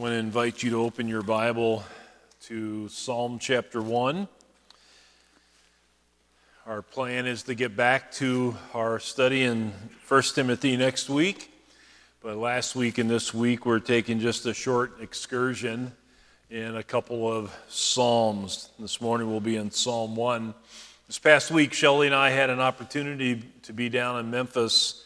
want to invite you to open your Bible to Psalm chapter 1. Our plan is to get back to our study in 1 Timothy next week. But last week and this week, we're taking just a short excursion in a couple of Psalms. This morning, we'll be in Psalm 1. This past week, Shelley and I had an opportunity to be down in Memphis,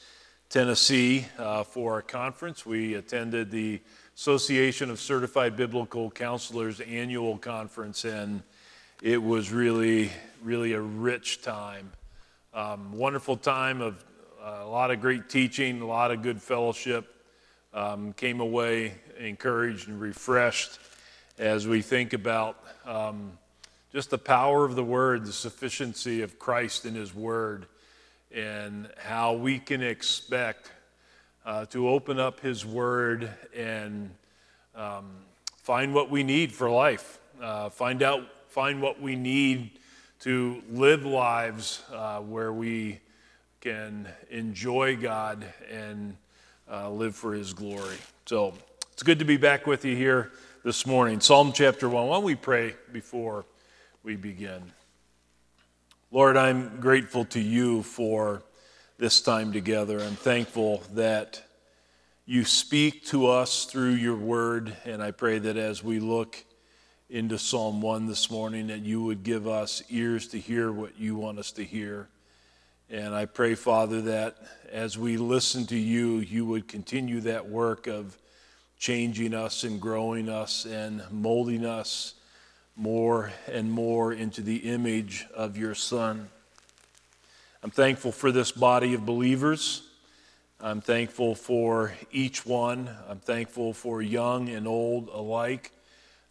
Tennessee, uh, for a conference. We attended the Association of Certified Biblical Counselors annual conference, and it was really, really a rich time. Um, wonderful time of uh, a lot of great teaching, a lot of good fellowship. Um, came away encouraged and refreshed as we think about um, just the power of the Word, the sufficiency of Christ in His Word, and how we can expect uh, to open up His Word and um, find what we need for life. Uh, find out, find what we need to live lives uh, where we can enjoy God and uh, live for His glory. So it's good to be back with you here this morning. Psalm chapter 1. Why don't we pray before we begin? Lord, I'm grateful to you for this time together. I'm thankful that you speak to us through your word, and I pray that as we look into Psalm 1 this morning, that you would give us ears to hear what you want us to hear. And I pray, Father, that as we listen to you, you would continue that work of changing us and growing us and molding us more and more into the image of your Son. I'm thankful for this body of believers. I'm thankful for each one. I'm thankful for young and old alike.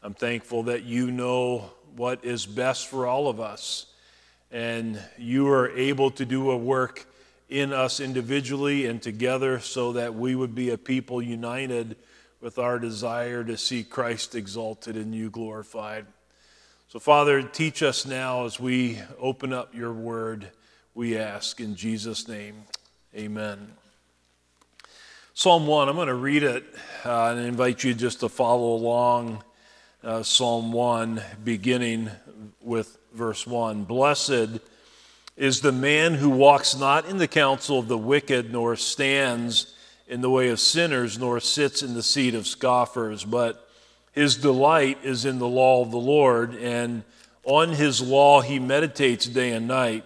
I'm thankful that you know what is best for all of us. And you are able to do a work in us individually and together so that we would be a people united with our desire to see Christ exalted and you glorified. So, Father, teach us now as we open up your word, we ask in Jesus' name. Amen. Psalm 1, I'm going to read it uh, and invite you just to follow along. Uh, Psalm 1, beginning with verse 1. Blessed is the man who walks not in the counsel of the wicked, nor stands in the way of sinners, nor sits in the seat of scoffers, but his delight is in the law of the Lord, and on his law he meditates day and night.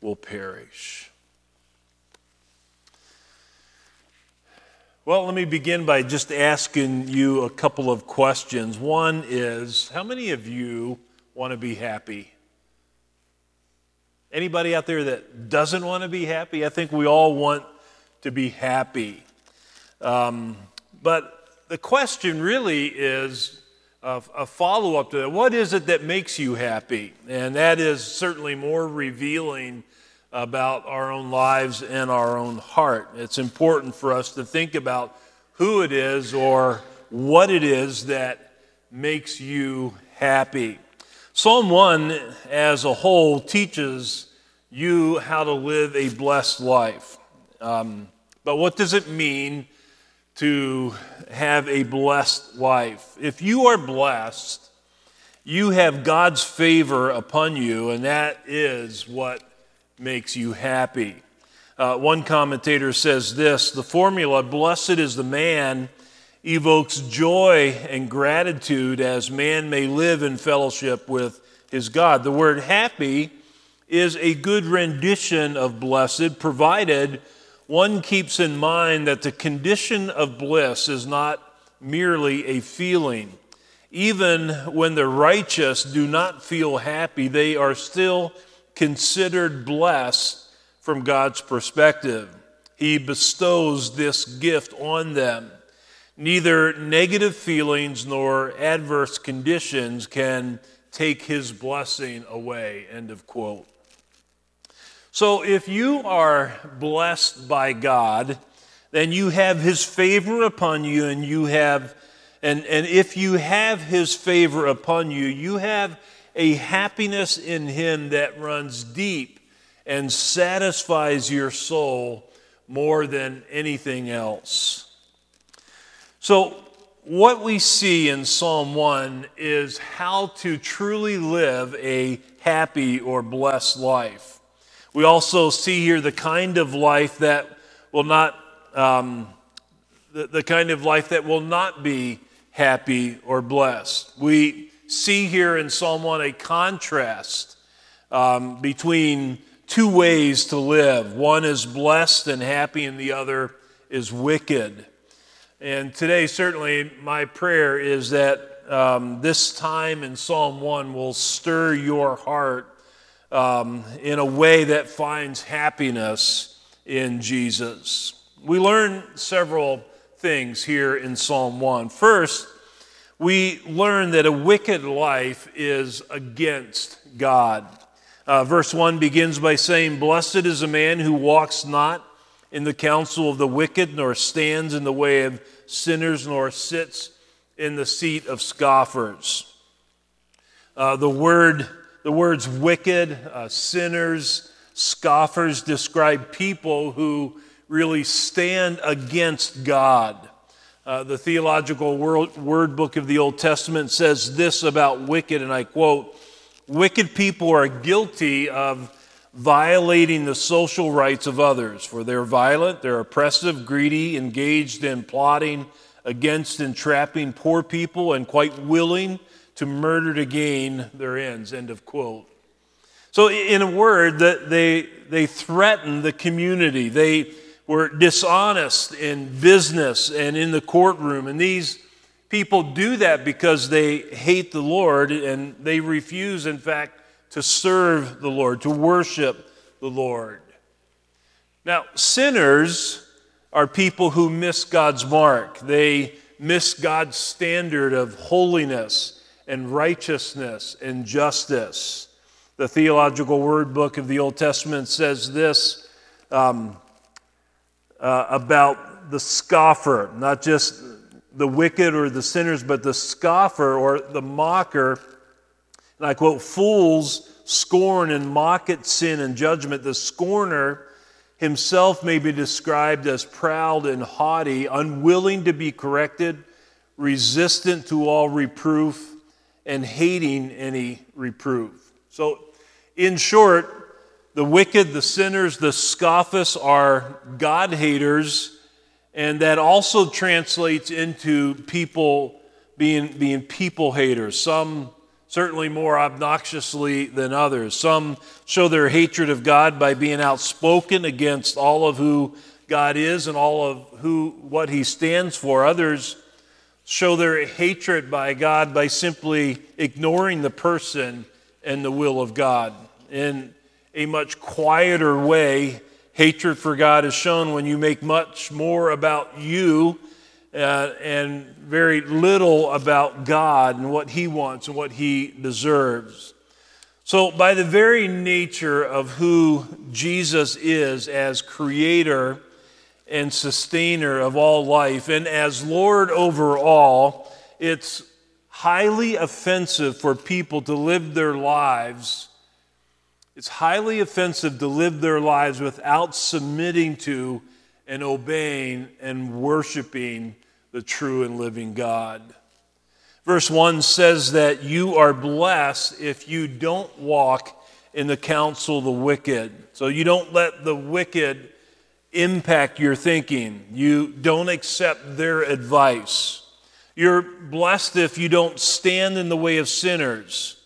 will perish. Well, let me begin by just asking you a couple of questions. One is How many of you want to be happy? Anybody out there that doesn't want to be happy? I think we all want to be happy. Um, but the question really is a, a follow up to that. What is it that makes you happy? And that is certainly more revealing about our own lives and our own heart. It's important for us to think about who it is or what it is that makes you happy. Psalm 1 as a whole teaches you how to live a blessed life. Um, but what does it mean to have a blessed life? If you are blessed, you have God's favor upon you, and that is what makes you happy. Uh, one commentator says this the formula, blessed is the man, evokes joy and gratitude as man may live in fellowship with his God. The word happy is a good rendition of blessed, provided one keeps in mind that the condition of bliss is not merely a feeling. Even when the righteous do not feel happy, they are still considered blessed from God's perspective. He bestows this gift on them. Neither negative feelings nor adverse conditions can take his blessing away. End of quote. So if you are blessed by God, then you have his favor upon you and you have and, and if you have his favor upon you, you have a happiness in him that runs deep and satisfies your soul more than anything else. So, what we see in Psalm 1 is how to truly live a happy or blessed life. We also see here the kind of life that will not, um, the, the kind of life that will not be happy or blessed. We see here in Psalm 1 a contrast um, between two ways to live one is blessed and happy, and the other is wicked. And today, certainly, my prayer is that um, this time in Psalm 1 will stir your heart um, in a way that finds happiness in Jesus. We learn several things here in Psalm 1. First, we learn that a wicked life is against God. Uh, verse 1 begins by saying, Blessed is a man who walks not in the counsel of the wicked, nor stands in the way of sinners, nor sits in the seat of scoffers. Uh, the word, the words wicked, uh, sinners, scoffers describe people who really stand against God. Uh, the theological word, word book of the Old Testament says this about wicked, and I quote Wicked people are guilty of violating the social rights of others, for they're violent, they're oppressive, greedy, engaged in plotting against entrapping poor people, and quite willing to murder to gain their ends. End of quote. So, in a word, that they, they threaten the community. They were dishonest in business and in the courtroom. And these people do that because they hate the Lord and they refuse, in fact, to serve the Lord, to worship the Lord. Now, sinners are people who miss God's mark. They miss God's standard of holiness and righteousness and justice. The Theological Word Book of the Old Testament says this um, uh, about the scoffer, not just the wicked or the sinners, but the scoffer or the mocker and I quote, fools scorn and mock at sin and judgment. The scorner himself may be described as proud and haughty, unwilling to be corrected, resistant to all reproof, and hating any reproof. So, in short, the wicked, the sinners, the scoffers are God haters, and that also translates into people being, being people haters. Some certainly more obnoxiously than others. Some show their hatred of God by being outspoken against all of who God is and all of who what he stands for. Others show their hatred by God by simply ignoring the person and the will of God. In a much quieter way, hatred for God is shown when you make much more about you uh, and very little about God and what He wants and what He deserves. So, by the very nature of who Jesus is as creator and sustainer of all life, and as Lord over all, it's highly offensive for people to live their lives. It's highly offensive to live their lives without submitting to and obeying and worshiping the true and living God. Verse 1 says that you are blessed if you don't walk in the counsel of the wicked. So you don't let the wicked impact your thinking, you don't accept their advice. You're blessed if you don't stand in the way of sinners.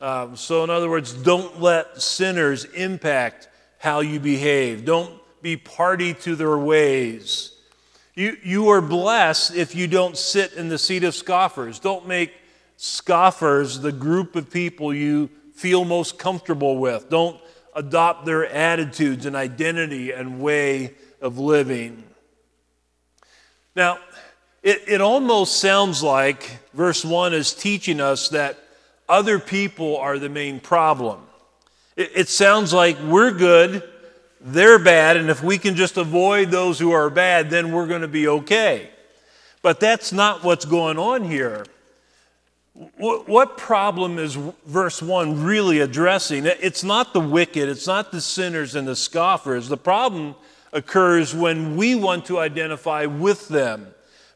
Um, so, in other words, don't let sinners impact how you behave. Don't be party to their ways. You, you are blessed if you don't sit in the seat of scoffers. Don't make scoffers the group of people you feel most comfortable with. Don't adopt their attitudes and identity and way of living. Now, it, it almost sounds like verse 1 is teaching us that other people are the main problem. It, it sounds like we're good, they're bad, and if we can just avoid those who are bad, then we're going to be okay. But that's not what's going on here. What problem is verse 1 really addressing? It's not the wicked, it's not the sinners and the scoffers. The problem occurs when we want to identify with them.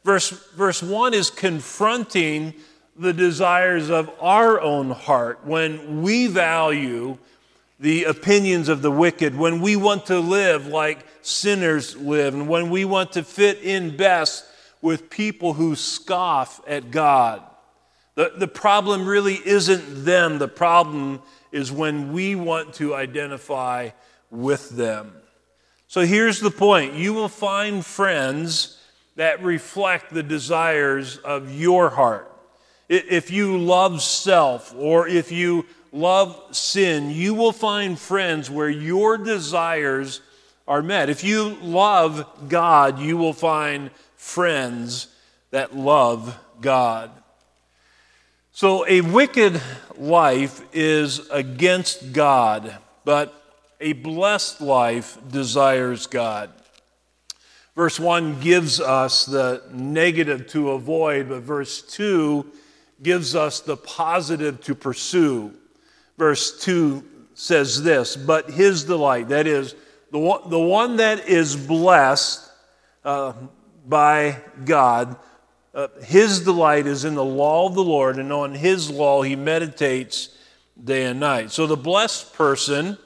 Verse, verse 1 is confronting the desires of our own heart when we value the opinions of the wicked, when we want to live like sinners live, and when we want to fit in best with people who scoff at God. The, the problem really isn't them, the problem is when we want to identify with them. So here's the point you will find friends that reflect the desires of your heart. If you love self or if you love sin, you will find friends where your desires are met. If you love God, you will find friends that love God. So, a wicked life is against God, but a blessed life desires God. Verse 1 gives us the negative to avoid, but verse 2 gives us the positive to pursue. Verse 2 says this, but his delight, that is, the one, the one that is blessed uh, by God, uh, his delight is in the law of the Lord, and on his law he meditates day and night. So the blessed person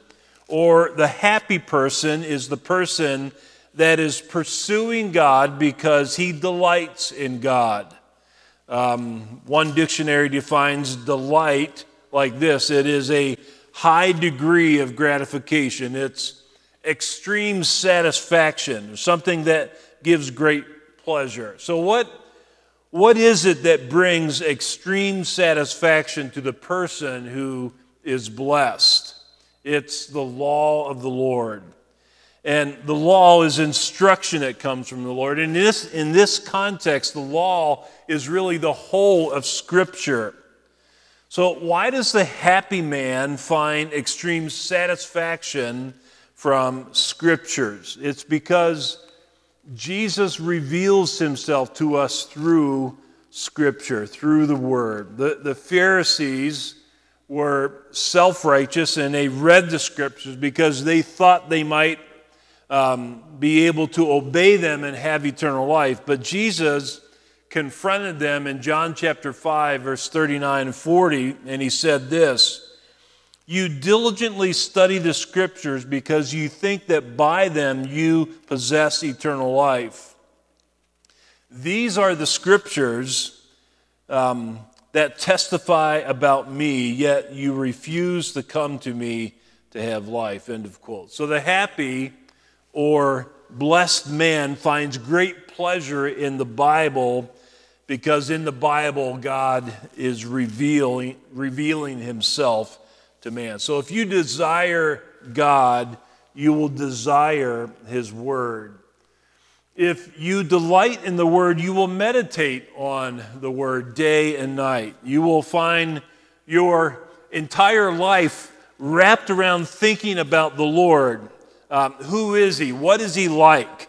or the happy person is the person that is pursuing God because he delights in God. Um, one dictionary defines delight like this it is a high degree of gratification, it's extreme satisfaction, something that gives great pleasure. So, what, what is it that brings extreme satisfaction to the person who is blessed? It's the law of the Lord. And the law is instruction that comes from the Lord. And in this, in this context, the law is really the whole of Scripture. So, why does the happy man find extreme satisfaction from Scriptures? It's because Jesus reveals himself to us through Scripture, through the Word. The, the Pharisees were self righteous and they read the Scriptures because they thought they might um, be able to obey them and have eternal life. But Jesus confronted them in John chapter 5, verse 39 and 40, and he said this You diligently study the scriptures because you think that by them you possess eternal life. These are the scriptures um, that testify about me, yet you refuse to come to me to have life. End of quote. So the happy or blessed man finds great pleasure in the Bible because in the Bible, God is revealing, revealing himself to man. So if you desire God, you will desire his word. If you delight in the word, you will meditate on the word day and night. You will find your entire life wrapped around thinking about the Lord. Um, who is he? What is he like?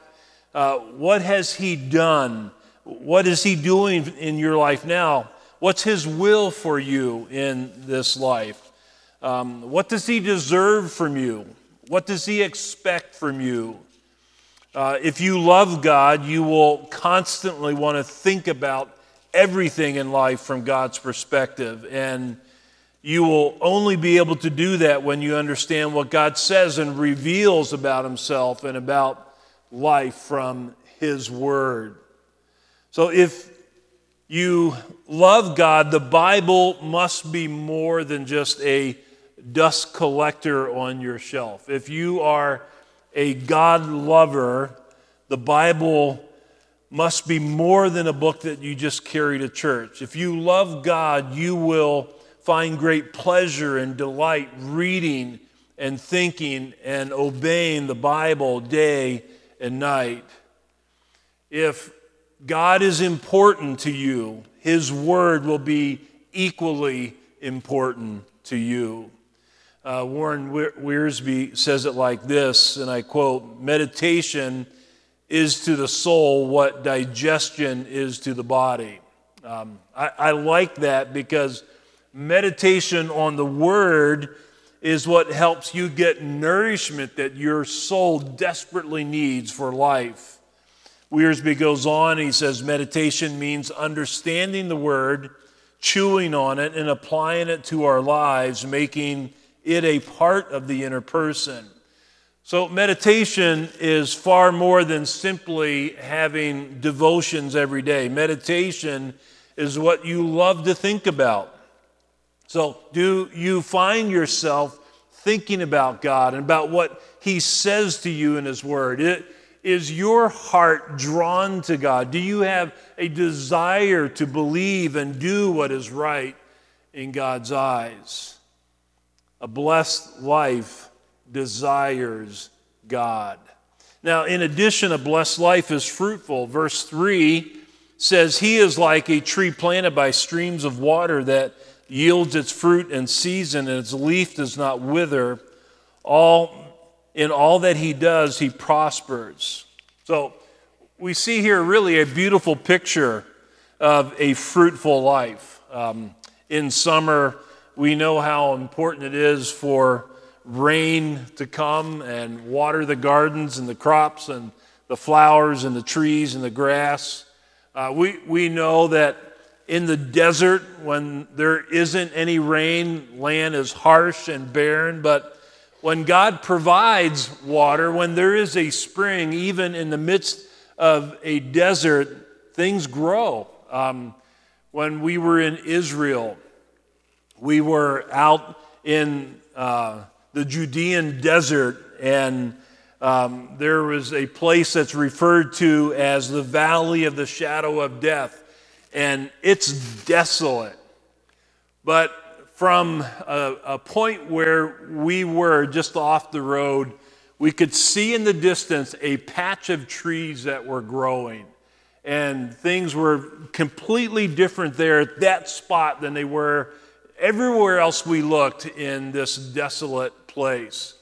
Uh, what has he done? What is He doing in your life now? What's His will for you in this life? Um, what does He deserve from you? What does He expect from you? Uh, if you love God, you will constantly want to think about everything in life from God's perspective. And you will only be able to do that when you understand what God says and reveals about Himself and about life from His Word. So if you love God, the Bible must be more than just a dust collector on your shelf. If you are a God lover, the Bible must be more than a book that you just carry to church. If you love God, you will find great pleasure and delight reading and thinking and obeying the Bible day and night. If God is important to you, His word will be equally important to you. Uh, Warren Wiersbe says it like this, and I quote Meditation is to the soul what digestion is to the body. Um, I, I like that because meditation on the Word is what helps you get nourishment that your soul desperately needs for life. Wiersbe goes on, he says, meditation means understanding the Word, chewing on it, and applying it to our lives, making it a part of the inner person. So, meditation is far more than simply having devotions every day. Meditation is what you love to think about. So, do you find yourself thinking about God and about what He says to you in His Word? It, is your heart drawn to God? Do you have a desire to believe and do what is right in God's eyes? A blessed life desires God. Now, in addition, a blessed life is fruitful. Verse 3 says, He is like a tree planted by streams of water that yields its fruit in season, and its leaf does not wither. All, in all that he does, he prospers. So, we see here really a beautiful picture of a fruitful life. Um, in summer, we know how important it is for rain to come and water the gardens and the crops and the flowers and the trees and the grass. Uh, we, we know that in the desert, when there isn't any rain, land is harsh and barren. But when God provides water, when there is a spring, even in the midst of a desert, things grow. Um, when we were in Israel, we were out in uh, the Judean desert, and um, there was a place that's referred to as the valley of the shadow of death, and it's desolate. But from a, a point where we were just off the road, we could see in the distance a patch of trees that were growing. And things were completely different there at that spot than they were everywhere else we looked in this desolate place.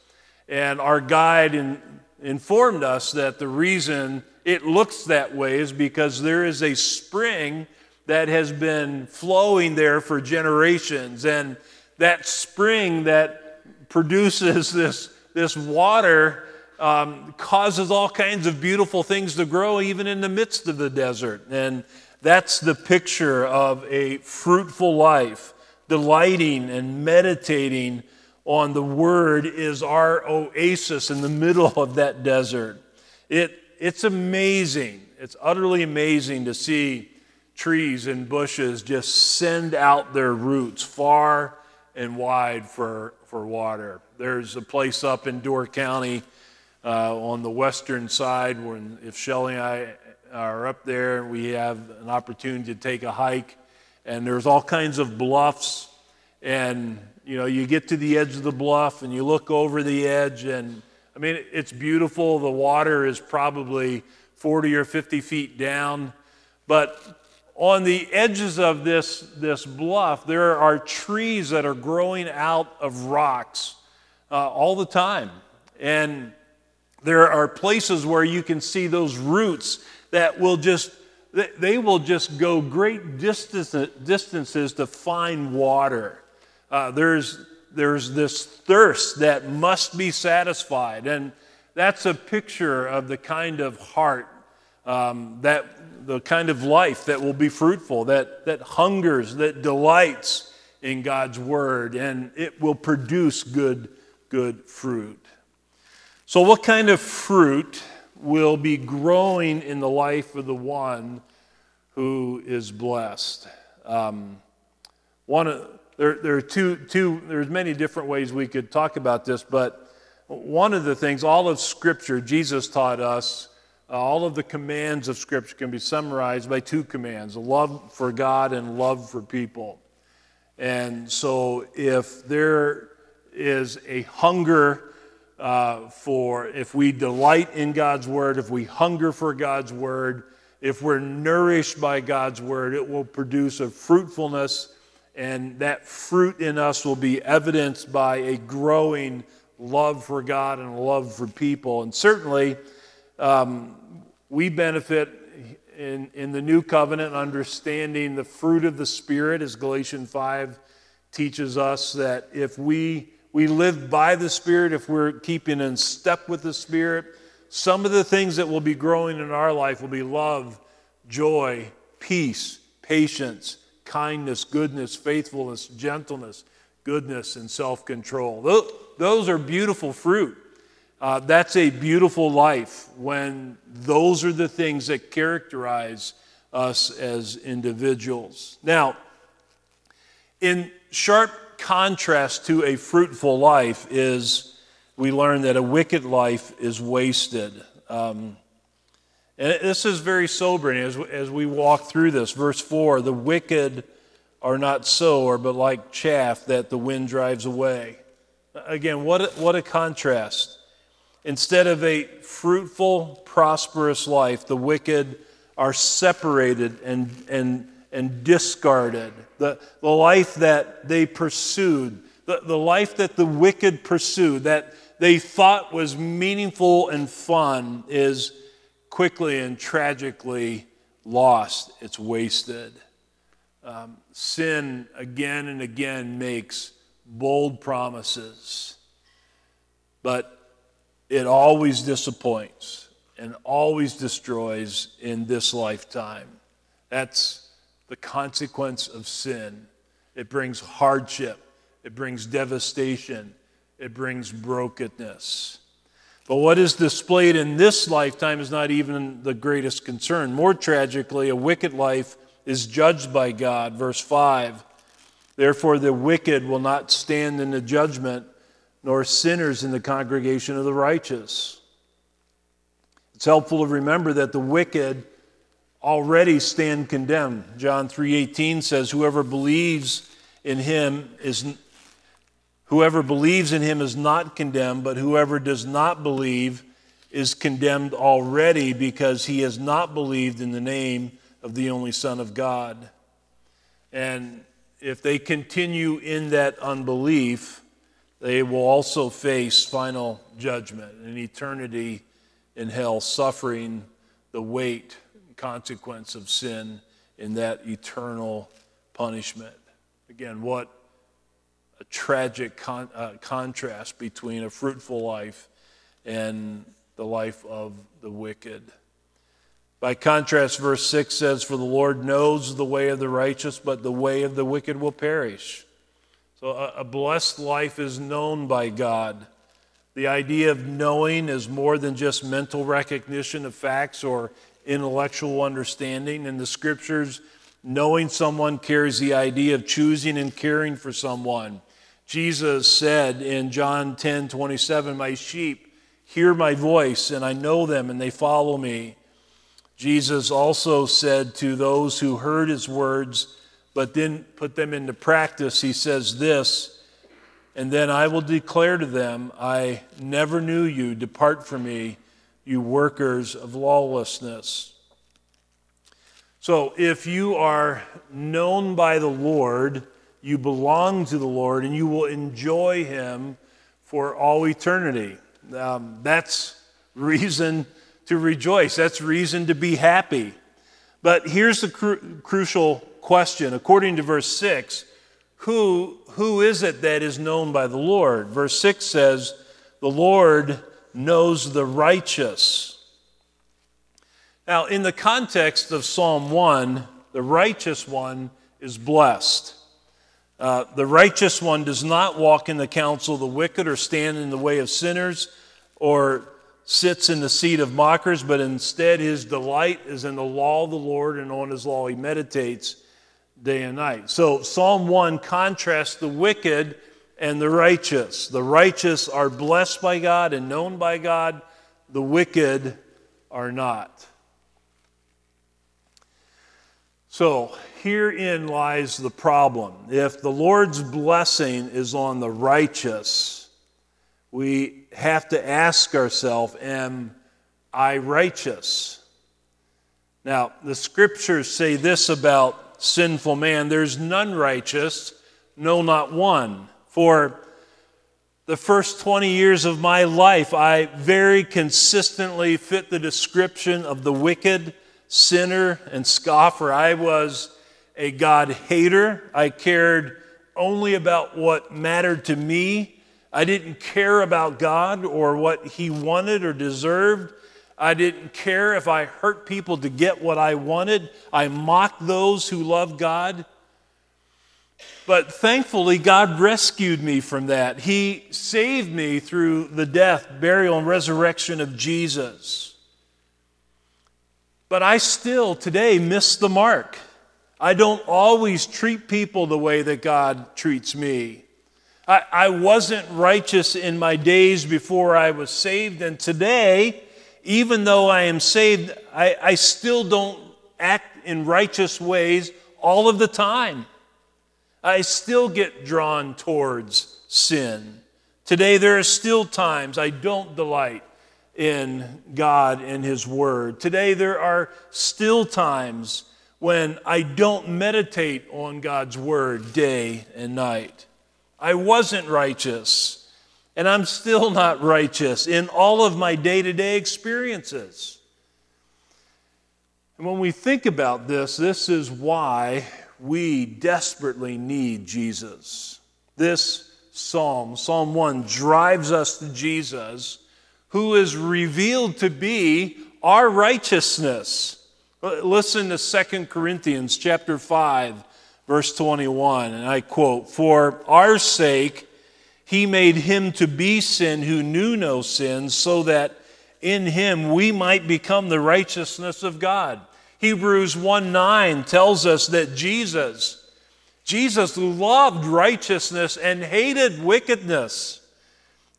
And our guide in, informed us that the reason it looks that way is because there is a spring that has been flowing there for generations. And that spring that produces this, this water um, causes all kinds of beautiful things to grow, even in the midst of the desert. And that's the picture of a fruitful life delighting and meditating on the Word is our oasis in the middle of that desert. It, it's amazing. It's utterly amazing to see trees and bushes just send out their roots far and wide for, for water. There's a place up in Door County uh, on the western side when if Shelley and I are up there, we have an opportunity to take a hike and there's all kinds of bluffs and you know you get to the edge of the bluff and you look over the edge and i mean it's beautiful. The water is probably 40 or 50 feet down but on the edges of this, this bluff there are trees that are growing out of rocks uh, all the time and there are places where you can see those roots that will just they will just go great distance, distances to find water. Uh, there's, there's this thirst that must be satisfied. And that's a picture of the kind of heart, um, that, the kind of life that will be fruitful, that, that hungers, that delights in God's word, and it will produce good, good fruit. So, what kind of fruit will be growing in the life of the one who is blessed. Um, one, there, there are two, two, there's many different ways we could talk about this, but one of the things, all of Scripture, Jesus taught us, uh, all of the commands of Scripture can be summarized by two commands love for God and love for people. And so if there is a hunger uh, for, if we delight in God's Word, if we hunger for God's Word, if we're nourished by God's word, it will produce a fruitfulness, and that fruit in us will be evidenced by a growing love for God and love for people. And certainly, um, we benefit in, in the new covenant understanding the fruit of the Spirit, as Galatians 5 teaches us that if we, we live by the Spirit, if we're keeping in step with the Spirit, some of the things that will be growing in our life will be love, joy, peace, patience, kindness, goodness, faithfulness, gentleness, goodness, and self control. Those are beautiful fruit. Uh, that's a beautiful life when those are the things that characterize us as individuals. Now, in sharp contrast to a fruitful life, is we learn that a wicked life is wasted. Um, and this is very sobering as, as we walk through this. Verse 4 the wicked are not so, but like chaff that the wind drives away. Again, what a, what a contrast. Instead of a fruitful, prosperous life, the wicked are separated and, and, and discarded. The, the life that they pursued, the, the life that the wicked pursued, that they thought was meaningful and fun, is quickly and tragically lost. It's wasted. Um, sin again and again makes bold promises, but it always disappoints and always destroys in this lifetime. That's the consequence of sin. It brings hardship, it brings devastation, it brings brokenness. But what is displayed in this lifetime is not even the greatest concern. More tragically, a wicked life is judged by God. Verse 5 Therefore, the wicked will not stand in the judgment, nor sinners in the congregation of the righteous. It's helpful to remember that the wicked already stand condemned. John 3:18 says whoever believes in him is whoever believes in him is not condemned, but whoever does not believe is condemned already because he has not believed in the name of the only son of God. And if they continue in that unbelief, they will also face final judgment, and eternity in hell, suffering the weight consequence of sin in that eternal punishment. Again, what a tragic con- uh, contrast between a fruitful life and the life of the wicked. By contrast, verse 6 says, For the Lord knows the way of the righteous, but the way of the wicked will perish. So a, a blessed life is known by God. The idea of knowing is more than just mental recognition of facts or intellectual understanding. In the scriptures, knowing someone carries the idea of choosing and caring for someone. Jesus said in John 10 27, My sheep hear my voice, and I know them, and they follow me. Jesus also said to those who heard his words but didn't put them into practice, he says this, and then I will declare to them, I never knew you. Depart from me, you workers of lawlessness. So if you are known by the Lord, you belong to the Lord, and you will enjoy him for all eternity. Um, that's reason to rejoice. That's reason to be happy. But here's the cru- crucial question. According to verse 6, who, who is it that is known by the Lord? Verse 6 says, The Lord knows the righteous. Now, in the context of Psalm 1, the righteous one is blessed. Uh, the righteous one does not walk in the counsel of the wicked or stand in the way of sinners or sits in the seat of mockers, but instead his delight is in the law of the Lord, and on his law he meditates day and night. So Psalm 1 contrasts the wicked and the righteous. The righteous are blessed by God and known by God, the wicked are not. So, herein lies the problem. If the Lord's blessing is on the righteous, we have to ask ourselves Am I righteous? Now, the scriptures say this about sinful man there's none righteous, no, not one. For the first 20 years of my life, I very consistently fit the description of the wicked, sinner, and scoffer. I was a God hater. I cared only about what mattered to me. I didn't care about God or what He wanted or deserved. I didn't care if I hurt people to get what I wanted. I mocked those who love God. But thankfully, God rescued me from that. He saved me through the death, burial, and resurrection of Jesus. But I still today miss the mark. I don't always treat people the way that God treats me. I, I wasn't righteous in my days before I was saved, and today, even though I am saved, I, I still don't act in righteous ways all of the time. I still get drawn towards sin. Today, there are still times I don't delight in God and His Word. Today, there are still times when I don't meditate on God's Word day and night. I wasn't righteous, and I'm still not righteous in all of my day to day experiences. And when we think about this, this is why we desperately need Jesus. This psalm, Psalm 1, drives us to Jesus, who is revealed to be our righteousness. Listen to 2 Corinthians chapter 5, verse 21, and I quote, For our sake he made him to be sin who knew no sin, so that in him we might become the righteousness of God. Hebrews 1 9 tells us that Jesus, Jesus loved righteousness and hated wickedness.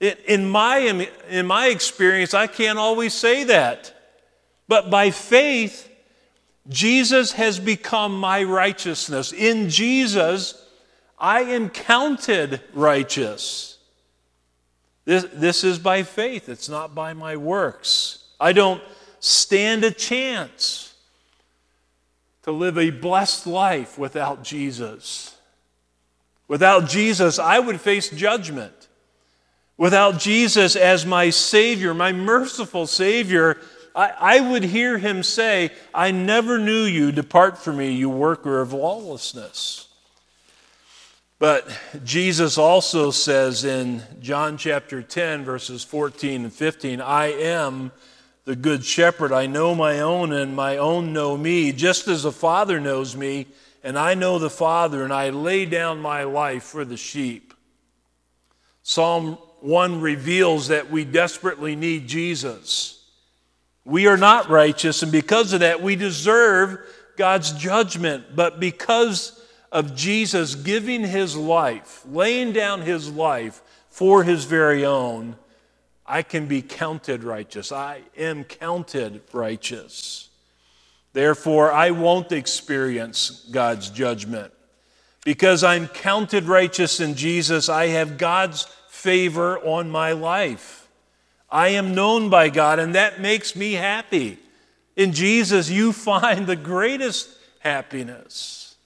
In my, in my experience, I can't always say that. But by faith, Jesus has become my righteousness. In Jesus, I am counted righteous. This, this is by faith, it's not by my works. I don't stand a chance to live a blessed life without Jesus. Without Jesus, I would face judgment. Without Jesus as my Savior, my merciful Savior, I, I, would hear him say, I never knew you. Depart from me, you worker of lawlessness. But Jesus also says in John chapter 10, verses 14 and 15, I am the good shepherd. I know my own, and my own know me, just as the Father knows me, and I know the Father, and I lay down my life for the sheep. Psalm 1 reveals that we desperately need Jesus. We are not righteous, and because of that, we deserve God's judgment. But because of Jesus giving his life, laying down his life for his very own, I can be counted righteous. I am counted righteous. Therefore, I won't experience God's judgment. Because I'm counted righteous in Jesus, I have God's favor on my life. I am known by God, and that makes me happy. In Jesus, you find the greatest happiness.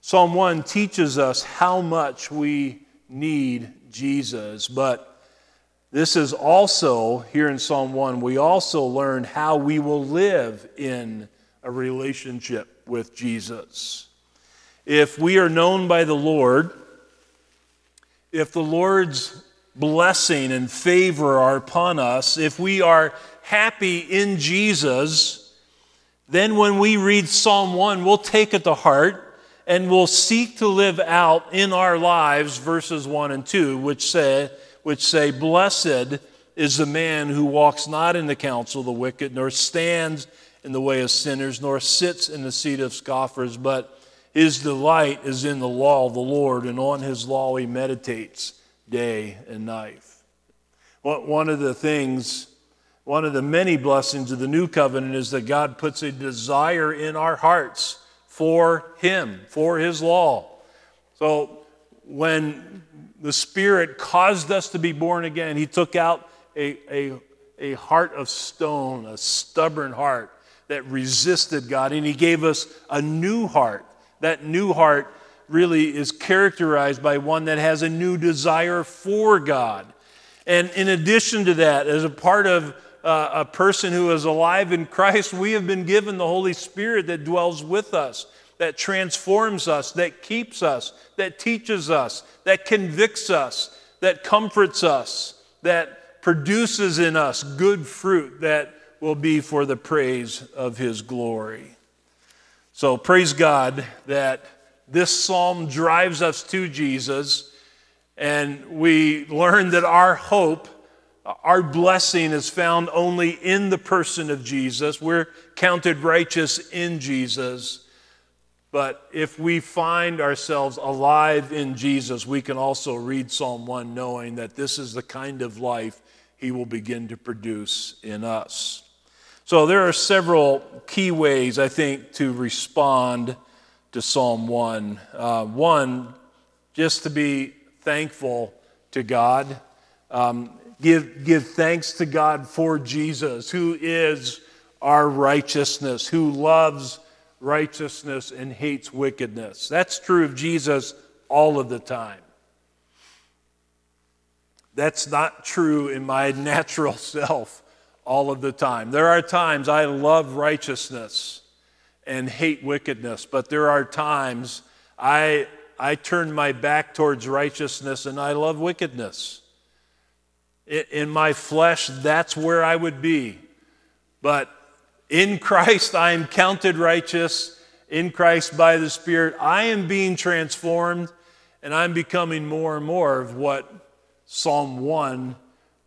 Psalm 1 teaches us how much we need Jesus, but this is also, here in Psalm 1, we also learn how we will live in a relationship with Jesus. If we are known by the Lord, if the Lord's blessing and favor are upon us, if we are happy in Jesus, then when we read Psalm 1, we'll take it to heart and we'll seek to live out in our lives verses 1 and 2, which say, which say, Blessed is the man who walks not in the counsel of the wicked, nor stands in the way of sinners, nor sits in the seat of scoffers, but his delight is in the law of the Lord, and on his law he meditates day and night. One of the things, one of the many blessings of the new covenant is that God puts a desire in our hearts for him, for his law. So when the Spirit caused us to be born again. He took out a, a, a heart of stone, a stubborn heart, that resisted God, and He gave us a new heart. That new heart really is characterized by one that has a new desire for God. And in addition to that, as a part of uh, a person who is alive in Christ, we have been given the Holy Spirit that dwells with us, that transforms us, that keeps us, that teaches us, that convicts us, that comforts us, that produces in us good fruit that will be for the praise of His glory. So praise God that this psalm drives us to Jesus, and we learn that our hope our blessing is found only in the person of Jesus. We're counted righteous in Jesus. But if we find ourselves alive in Jesus, we can also read Psalm 1 knowing that this is the kind of life he will begin to produce in us. So there are several key ways, I think, to respond to Psalm 1. Uh, one, just to be thankful to God. Um, give, give thanks to God for Jesus, who is our righteousness, who loves righteousness and hates wickedness. That's true of Jesus all of the time. That's not true in my natural self all of the time. There are times I love righteousness and hate wickedness, but there are times I, I turn my back towards righteousness and I love wickedness. In my flesh, that's where I would be. But in Christ, I am counted righteous. In Christ, by the Spirit, I am being transformed, and I'm becoming more and more of what Psalm 1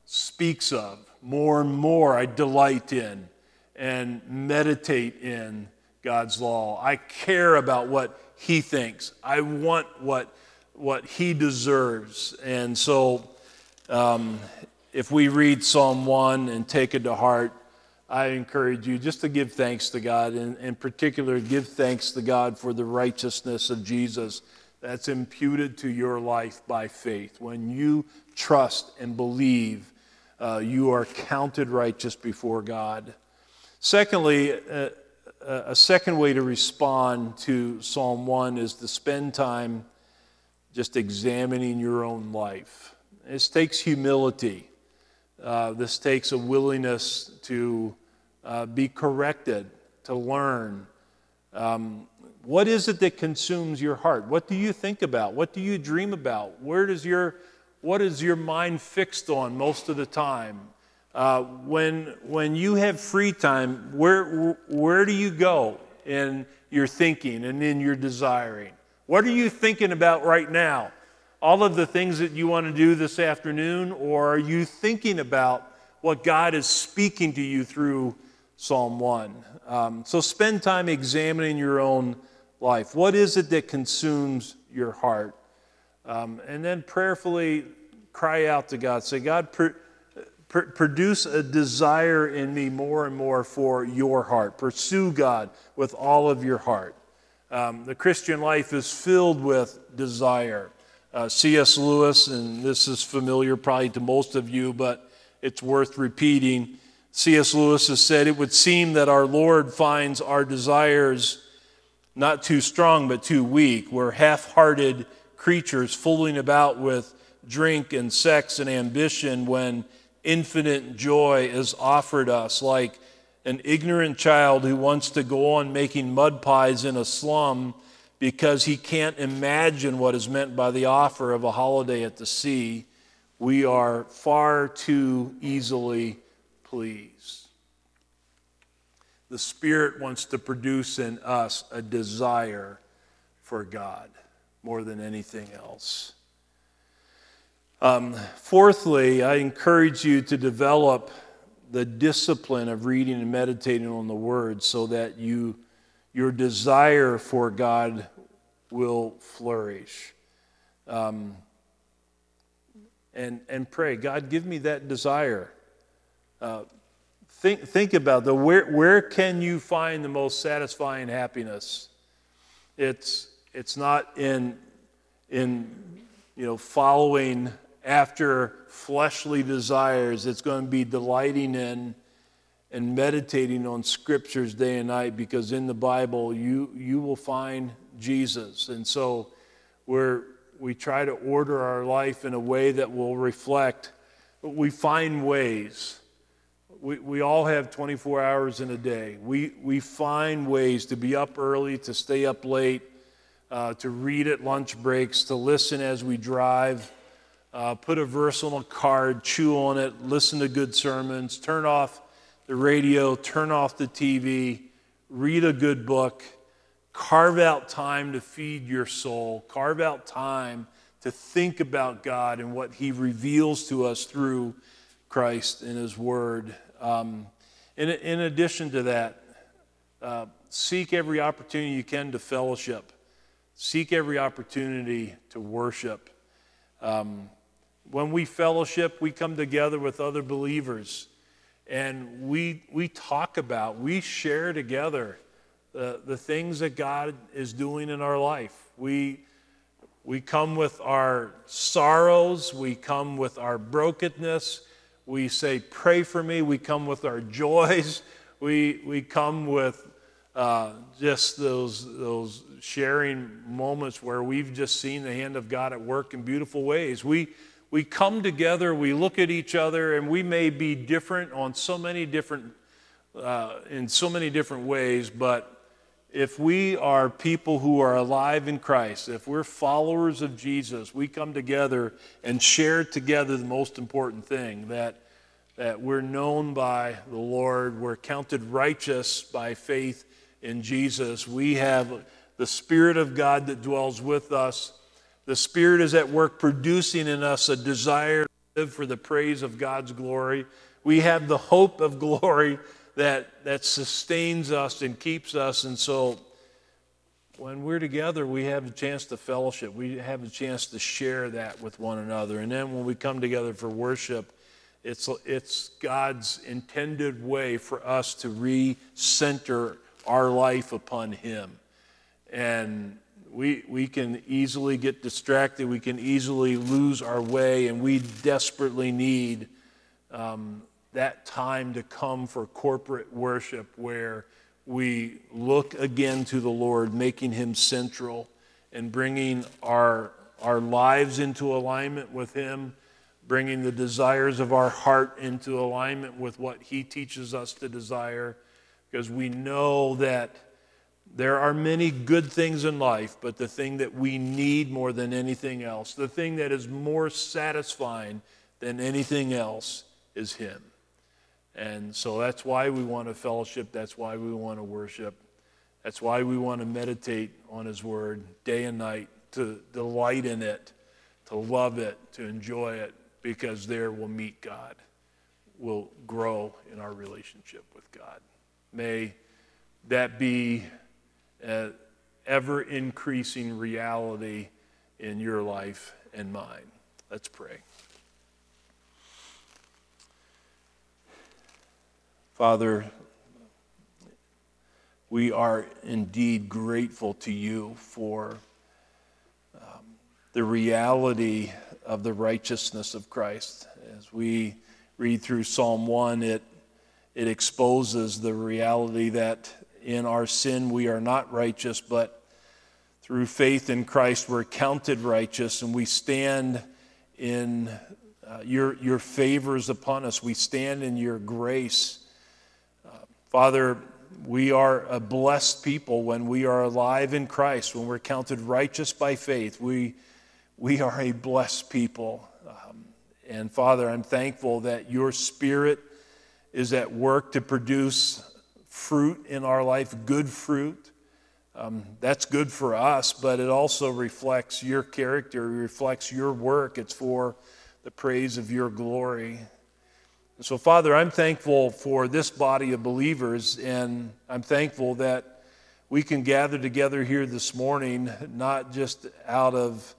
speaks of. More and more, I delight in and meditate in God's law. I care about what He thinks. I want what, what He deserves. And so, um, if we read Psalm 1 and take it to heart, I encourage you just to give thanks to God, and in particular, give thanks to God for the righteousness of Jesus that's imputed to your life by faith. When you trust and believe, uh, you are counted righteous before God. Secondly, uh, a second way to respond to Psalm 1 is to spend time just examining your own life. This takes humility. Uh, this takes a willingness to uh, be corrected, to learn. Um, what is it that consumes your heart? What do you think about? What do you dream about? Where does your, what is your mind fixed on most of the time? Uh, when, when you have free time, where, where do you go in your thinking and in your desiring? What are you thinking about right now? All of the things that you want to do this afternoon, or are you thinking about what God is speaking to you through Psalm 1? Um, so spend time examining your own life. What is it that consumes your heart? Um, and then prayerfully cry out to God. Say, God, pr- pr- produce a desire in me more and more for your heart. Pursue God with all of your heart. Um, the Christian life is filled with desire. Uh, C.S. Lewis, and this is familiar probably to most of you, but it's worth repeating. C.S. Lewis has said, It would seem that our Lord finds our desires not too strong, but too weak. We're half hearted creatures fooling about with drink and sex and ambition when infinite joy is offered us, like an ignorant child who wants to go on making mud pies in a slum because he can't imagine what is meant by the offer of a holiday at the sea, we are far too easily pleased. The Spirit wants to produce in us a desire for God more than anything else. Um, fourthly, I encourage you to develop the discipline of reading and meditating on the Word so that you your desire for God will flourish. Um, and, and pray, God, give me that desire. Uh, think, think about the where, where can you find the most satisfying happiness? It's, it's not in, in you know, following after fleshly desires. It's going to be delighting in and meditating on scriptures day and night because in the Bible you, you will find Jesus. And so we're, we try to order our life in a way that will reflect, we find ways. We, we all have 24 hours in a day. We, we find ways to be up early, to stay up late, uh, to read at lunch breaks, to listen as we drive, uh, put a verse on a card, chew on it, listen to good sermons, turn off the radio, turn off the TV, read a good book, carve out time to feed your soul, carve out time to think about God and what He reveals to us through Christ and His Word. Um, in, in, addition to that, uh, seek every opportunity you can to fellowship, seek every opportunity to worship. Um, when we fellowship, we come together with other believers and we, we talk about, we share together the, the things that God is doing in our life. We, we come with our sorrows, we come with our brokenness, we say, Pray for me, we come with our joys, we, we come with uh, just those, those sharing moments where we've just seen the hand of God at work in beautiful ways. We, we come together, we look at each other, and we may be different on so many different, uh, in so many different ways, but if we are people who are alive in Christ, if we're followers of Jesus, we come together and share together the most important thing that, that we're known by the Lord, we're counted righteous by faith in Jesus. We have the Spirit of God that dwells with us the Spirit is at work producing in us a desire to live for the praise of God's glory. We have the hope of glory that, that sustains us and keeps us. And so when we're together, we have a chance to fellowship. We have a chance to share that with one another. And then when we come together for worship, it's, it's God's intended way for us to recenter our life upon Him. And we, we can easily get distracted. We can easily lose our way, and we desperately need um, that time to come for corporate worship where we look again to the Lord, making Him central and bringing our, our lives into alignment with Him, bringing the desires of our heart into alignment with what He teaches us to desire, because we know that there are many good things in life, but the thing that we need more than anything else, the thing that is more satisfying than anything else, is Him. And so that's why we want to fellowship. That's why we want to worship. That's why we want to meditate on His Word day and night, to delight in it, to love it, to enjoy it, because there we'll meet God. We'll grow in our relationship with God. May that be uh, ever increasing reality in your life and mine. Let's pray. Father, we are indeed grateful to you for um, the reality of the righteousness of Christ. As we read through Psalm 1, it, it exposes the reality that in our sin we are not righteous, but through faith in Christ we're counted righteous and we stand in uh, your, your favors upon us. We stand in your grace. Father, we are a blessed people when we are alive in Christ, when we're counted righteous by faith. We, we are a blessed people. Um, and Father, I'm thankful that your Spirit is at work to produce fruit in our life, good fruit. Um, that's good for us, but it also reflects your character, reflects your work. It's for the praise of your glory. So, Father, I'm thankful for this body of believers, and I'm thankful that we can gather together here this morning, not just out of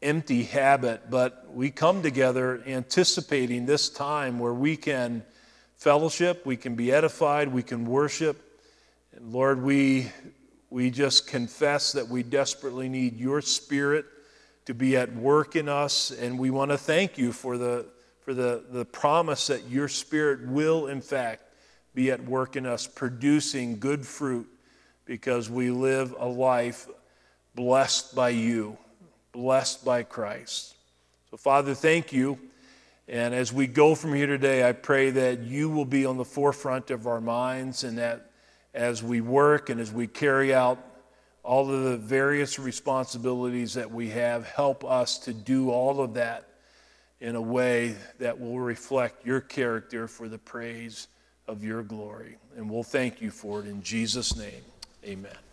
empty habit, but we come together anticipating this time where we can fellowship, we can be edified, we can worship. And Lord, we, we just confess that we desperately need your spirit to be at work in us, and we want to thank you for the, for the, the promise that your spirit will, in fact, be at work in us, producing good fruit because we live a life blessed by you, blessed by Christ. So, Father, thank you. And as we go from here today, I pray that you will be on the forefront of our minds and that as we work and as we carry out all of the various responsibilities that we have, help us to do all of that in a way that will reflect your character for the praise of your glory. And we'll thank you for it in Jesus' name. Amen.